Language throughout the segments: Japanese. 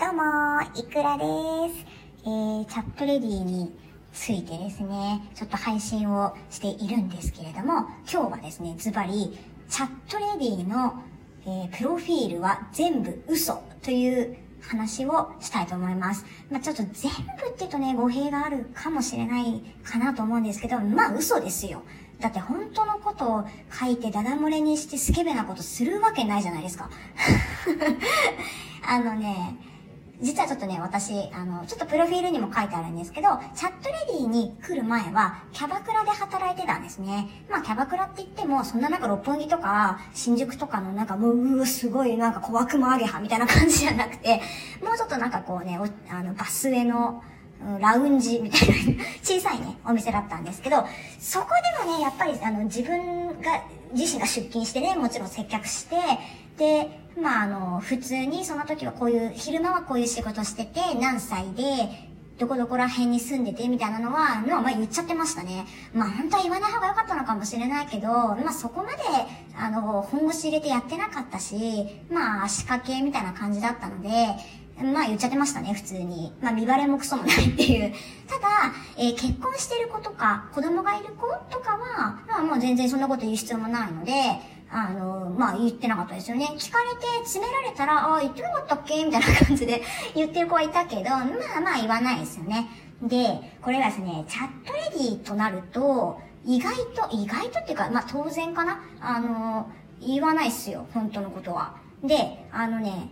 どうも、いくらです。えー、チャットレディについてですね、ちょっと配信をしているんですけれども、今日はですね、ズバリ、チャットレディの、えー、プロフィールは全部嘘という話をしたいと思います。まあ、ちょっと全部って言うとね、語弊があるかもしれないかなと思うんですけど、まあ嘘ですよ。だって本当のことを書いてダダ漏れにしてスケベなことするわけないじゃないですか。あのね、実はちょっとね、私、あの、ちょっとプロフィールにも書いてあるんですけど、チャットレディに来る前は、キャバクラで働いてたんですね。まあ、キャバクラって言っても、そんななんか六本木とか、新宿とかのなんかもう、う、すごいなんか小悪魔アゲハみたいな感じじゃなくて、もうちょっとなんかこうね、あの、バスへの、ラウンジみたいな 小さいね、お店だったんですけど、そこでもね、やっぱりあの、自分が、自身が出勤してね、もちろん接客して、で、まあ、あの、普通にその時はこういう、昼間はこういう仕事してて、何歳で、どこどこら辺に住んでてみたいなのは、のはまあ言っちゃってましたね。まあ本当は言わない方が良かったのかもしれないけど、まあそこまで、あの、本腰入れてやってなかったし、まあ足掛けみたいな感じだったので、まあ言っちゃってましたね、普通に。まあ見バレもクソもないっていう。ただ、えー、結婚してる子とか、子供がいる子とかは、まあもう全然そんなこと言う必要もないので、あの、まあ言ってなかったですよね。聞かれて詰められたら、ああ、言ってなかったっけ？みたいな感じで 言ってる子はいたけど、まあまあ言わないですよね。で、これがですね、チャットレディとなると、意外と、意外とっていうか、まあ当然かな？あの、言わないっすよ、本当のことは。で、あのね、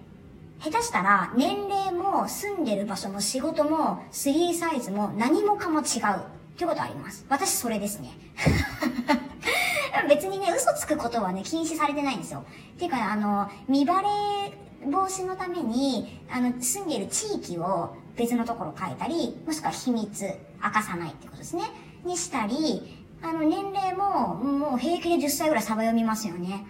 下手したら年齢も住んでる場所も仕事も3サイズも何もかも違うってことあります。私それですね。別にね、嘘つくことはね、禁止されてないんですよ。っていうか、あの、見バレ防止のために、あの、住んでいる地域を別のところ書いたり、もしくは秘密、明かさないってことですね。にしたり、あの、年齢も、もう平気で10歳ぐらいサバ読みますよね。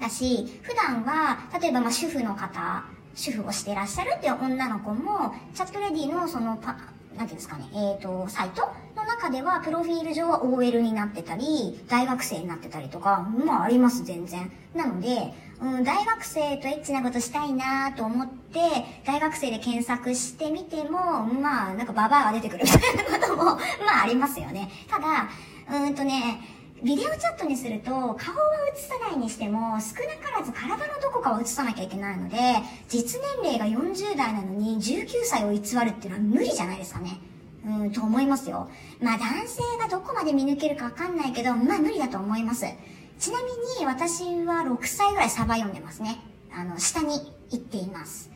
だし、普段は、例えばま主婦の方、主婦をしてらっしゃるっていう女の子も、チャットレディのそのパ、なんていうんですかね、えっ、ー、と、サイト中では、プロフィール上は OL になってたり、大学生になってたりとか、まああります、全然。なので、うん、大学生とエッチなことしたいなと思って、大学生で検索してみても、まあ、なんかババアが出てくるみたいなことも、まあありますよね。ただ、うんとね、ビデオチャットにすると、顔は映さないにしても、少なからず体のどこかを映さなきゃいけないので、実年齢が40代なのに19歳を偽るっていうのは無理じゃないですかね。うん、と思いますよ。まあ男性がどこまで見抜けるかわかんないけど、まあ無理だと思います。ちなみに私は6歳ぐらいサバ読んでますね。あの、下に行っています。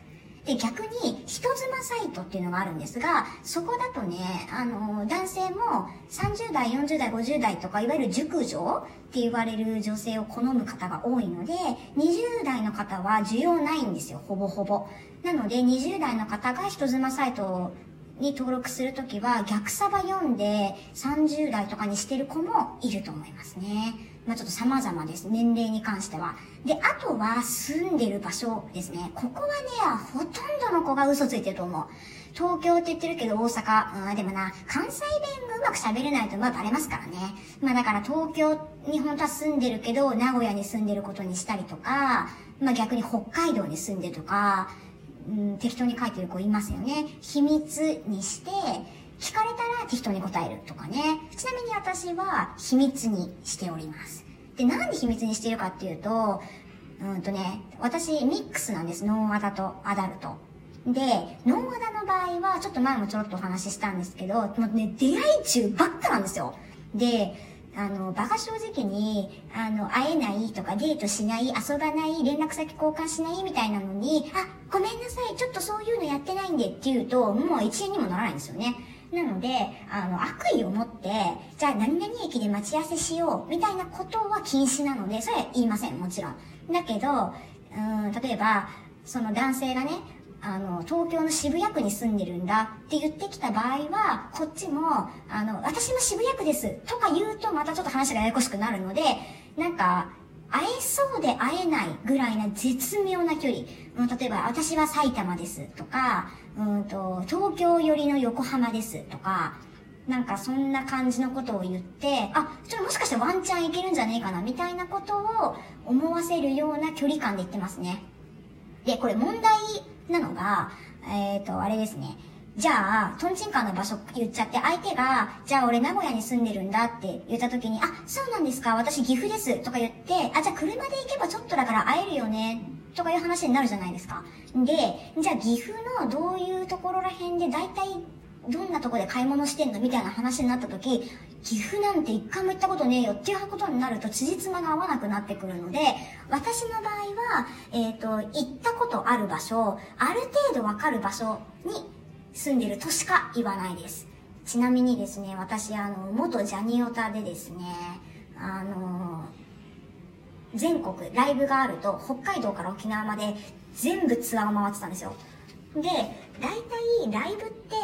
で、逆に、人妻サイトっていうのがあるんですが、そこだとね、あの、男性も30代、40代、50代とか、いわゆる熟女って言われる女性を好む方が多いので、20代の方は需要ないんですよ、ほぼほぼ。なので、20代の方が人妻サイトに登録するときは、逆サバ読んで30代とかにしてる子もいると思いますね。まあ、ちょっと様々です。年齢に関しては。で、あとは住んでる場所ですね。ここはね、ほとんどの子が嘘ついてると思う。東京って言ってるけど大阪、うん、でもな、関西弁がうまく喋れないとまあバレますからね。まあだから東京に本当は住んでるけど、名古屋に住んでることにしたりとか、まあ逆に北海道に住んでとか、うん、適当に書いてる子いますよね。秘密にして、聞かれたら適当に答えるとかね。ちなみに私は秘密にしております。で、なんで秘密にしてるかっていうと、うんとね、私ミックスなんです。ノンアダとアダルト。で、ノンアダの場合は、ちょっと前もちょろっとお話ししたんですけど、もうね、出会い中ばっかなんですよ。で、あの、馬鹿正直に、あの、会えないとか、デートしない、遊ばない、連絡先交換しないみたいなのに、あ、ごめんなさい、ちょっとそういうのやってないんでって言うと、もう一円にもならないんですよね。なので、あの、悪意を持って、じゃあ何々駅で待ち合わせしよう、みたいなことは禁止なので、それは言いません、もちろん。だけど、うん、例えば、その男性がね、あの、東京の渋谷区に住んでるんだって言ってきた場合は、こっちも、あの、私も渋谷区ですとか言うとまたちょっと話がややこしくなるので、なんか、会えそうで会えないぐらいな絶妙な距離。例えば、私は埼玉ですとか、うんと、東京寄りの横浜ですとか、なんかそんな感じのことを言って、あ、ちょっともしかしてワンチャンいけるんじゃねえかなみたいなことを思わせるような距離感で言ってますね。で、これ問題なのが、えっ、ー、と、あれですね。じゃあ、トンチンカンの場所言っちゃって、相手が、じゃあ俺名古屋に住んでるんだって言った時に、あ、そうなんですか、私岐阜ですとか言って、あ、じゃあ車で行けばちょっとだから会えるよね、とかいう話になるじゃないですか。で、じゃあ岐阜のどういうところら辺で大体どんなとこで買い物してんのみたいな話になった時、岐阜なんて一回も行ったことねえよっていうことになると辻褄が合わなくなってくるので、私の場合は、えっ、ー、と、行ったことある場所、ある程度わかる場所に住んでるとしか言わないです。ちなみにですね、私、あの、元ジャニオタでですね、あの、全国ライブがあると、北海道から沖縄まで全部ツアーを回ってたんですよ。で、大体ライブって、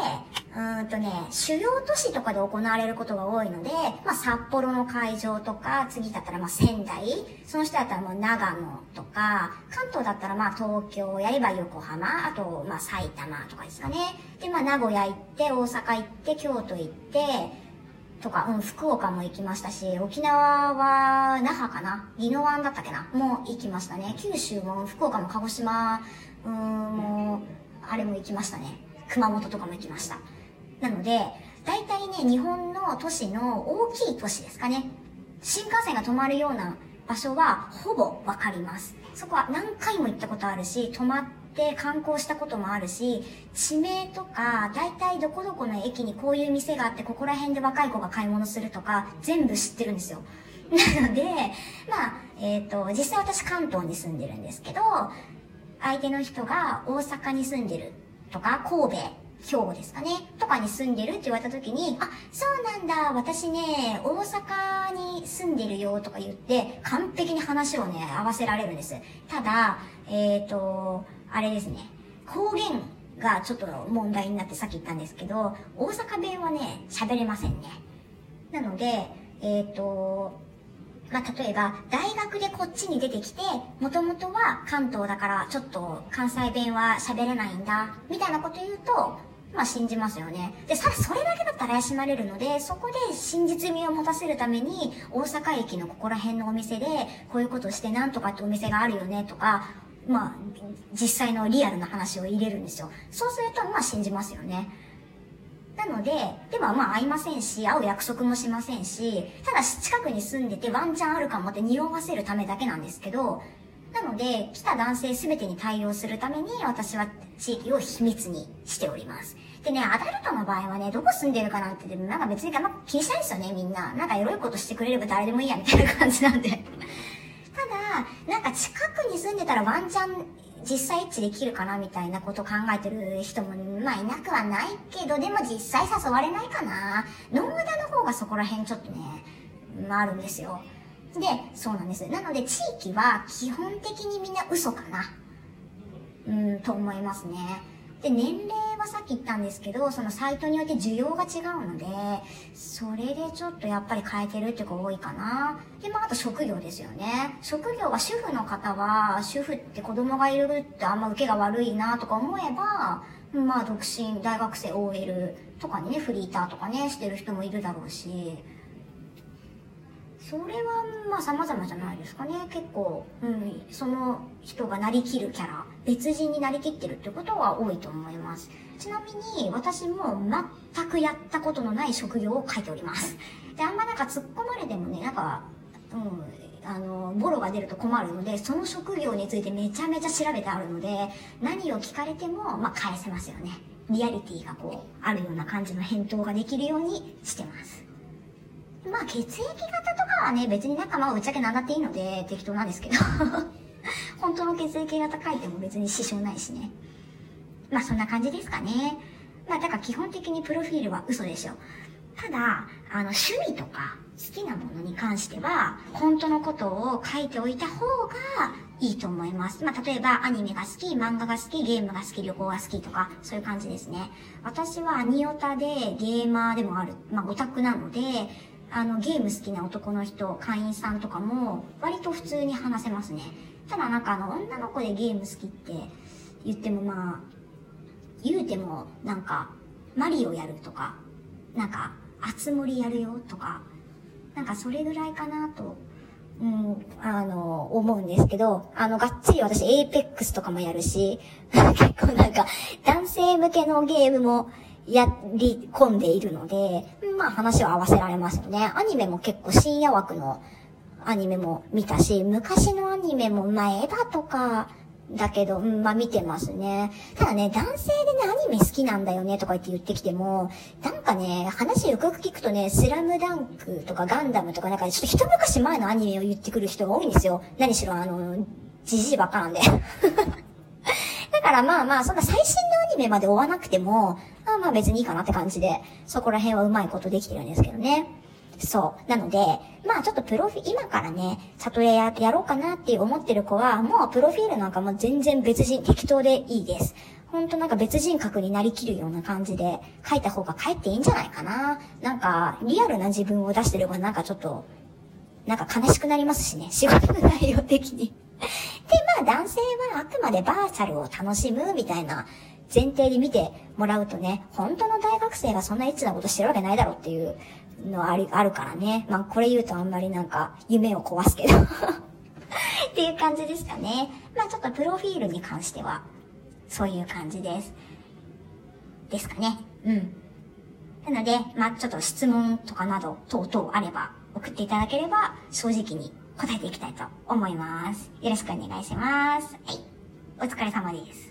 うんとね、主要都市とかで行われることが多いので、まあ札幌の会場とか、次だったらまあ仙台、その人だったらもう長野とか、関東だったらまあ東京やれば横浜、あとまあ埼玉とかですかね。でまあ名古屋行って、大阪行って、京都行って、とか、うん、福岡も行きましたし、沖縄は那覇かな宜野湾だったっけなもう行きましたね。九州も福岡も鹿児島、うん、もう、あれも行きましたね。熊本とかも行きました。なので、大体ね、日本の都市の大きい都市ですかね。新幹線が止まるような場所はほぼわかります。そこは何回も行ったことあるし、泊まって観光したこともあるし、地名とか、大体どこどこの駅にこういう店があって、ここら辺で若い子が買い物するとか、全部知ってるんですよ。なので、まあ、えっ、ー、と、実際私関東に住んでるんですけど、相手の人が大阪に住んでるとか、神戸、兵庫ですかね、とかに住んでるって言われた時に、あ、そうなんだ、私ね、大阪に住んでるよとか言って、完璧に話をね、合わせられるんです。ただ、えっ、ー、と、あれですね、方言がちょっと問題になってさっき言ったんですけど、大阪弁はね、喋れませんね。なので、えっ、ー、と、まあ、例えば、大学でこっちに出てきて、もともとは関東だからちょっと関西弁は喋れないんだ、みたいなこと言うと、まあ信じますよね。で、さら、それだけだったら怪しまれるので、そこで真実味を持たせるために、大阪駅のここら辺のお店で、こういうことしてなんとかってお店があるよねとか、まあ、実際のリアルな話を入れるんですよ。そうすると、まあ信じますよね。なので、でもまあ会いませんし、会う約束もしませんし、ただ近くに住んでてワンチャンあるかもって匂わせるためだけなんですけど、なので、来た男性全てに対応するために私は地域を秘密にしております。でね、アダルトの場合はね、どこ住んでるかなんて、なんか別にあんま気にしないですよね、みんな。なんかエロいことしてくれれば誰でもいいや、みたいな感じなんで。ただ、なんか近くに住んでたらワンチャン実際一致できるかなみたいなことを考えてる人も、まあいなくはないけど、でも実際誘われないかな。ノーダの方がそこら辺ちょっとね、まああるんですよ。で、そうなんです。なので地域は基本的にみんな嘘かな。うん、と思いますね。で、年齢さっき言ったんですけど、そのサイトによって需要が違うので、それでちょっとやっぱり変えてるっていう子多いかな。で、まあ、あと職業ですよね。職業は主婦の方は、主婦って子供がいるってあんま受けが悪いなとか思えば、まあ、独身、大学生 OL とかにね、フリーターとかね、してる人もいるだろうし、それはまあ様々じゃないですかね。結構、うん、その人がなりきるキャラ、別人になりきってるってことは多いと思います。ちなみに私も全くやったことのない職業を書いております。で、あんまなんか突っ込まれてもね、なんか、うん、あの、ボロが出ると困るので、その職業についてめちゃめちゃ調べてあるので、何を聞かれても、まあ返せますよね。リアリティがこう、あるような感じの返答ができるようにしてます。まあ血液型とかはね、別になんかまあぶっちゃけなんだっていいので適当なんですけど本当の血液型書いても別に支障ないしね。まあそんな感じですかね。まあだから基本的にプロフィールは嘘でしょ。ただ、あの趣味とか好きなものに関しては、本当のことを書いておいた方がいいと思います。まあ、例えばアニメが好き、漫画が好き、ゲームが好き、旅行が好きとか、そういう感じですね。私はアニオタでゲーマーでもある、まあ、オタクなので、あの、ゲーム好きな男の人、会員さんとかも、割と普通に話せますね。ただなんかあの、女の子でゲーム好きって言ってもまあ、言うても、なんか、マリオやるとか、なんか、あつ森やるよとか、なんかそれぐらいかなとうん、あの、思うんですけど、あの、がっつり私、 Apex とかもやるし、結構なんか、男性向けのゲームもやり込んでいるので、まあ話は合わせられますよね。アニメも結構深夜枠のアニメも見たし、昔のアニメも、まあ、エヴァとか、だけど、うん、まあ見てますね。ただね、男性でね、アニメ好きなんだよねとか言って言ってきても、なんかね、話よくよく聞くとね、スラムダンクとかガンダムとかなんかちょっと一昔前のアニメを言ってくる人が多いんですよ。何しろあの、じじいばっかなんで。だからまあまあ、そんな最新のアニメまで追わなくても、まあまあ別にいいかなって感じで、そこら辺はうまいことできてるんですけどね。そう。なので、まあちょっとプロフィ、今からね、里親ややろうかなって思ってる子は、もうプロフィールなんかも全然別人、適当でいいです。ほんとなんか別人格になりきるような感じで書いた方がかえっていいんじゃないかな。なんか、リアルな自分を出してればなんかちょっと、なんか悲しくなりますしね。仕事の内容的に。で、まあ男性はあくまでバーチャルを楽しむみたいな前提で見てもらうとね、本当の大学生がそんなエッチなことしてるわけないだろうっていうのあり、あるからね。まあ、これ言うとあんまりなんか、夢を壊すけど っていう感じですかね。まあ、ちょっとプロフィールに関しては、そういう感じです。ですかね。うん。なので、まあ、ちょっと質問とかなど、等々あれば、送っていただければ、正直に答えていきたいと思います。よろしくお願いします。はい。お疲れ様です。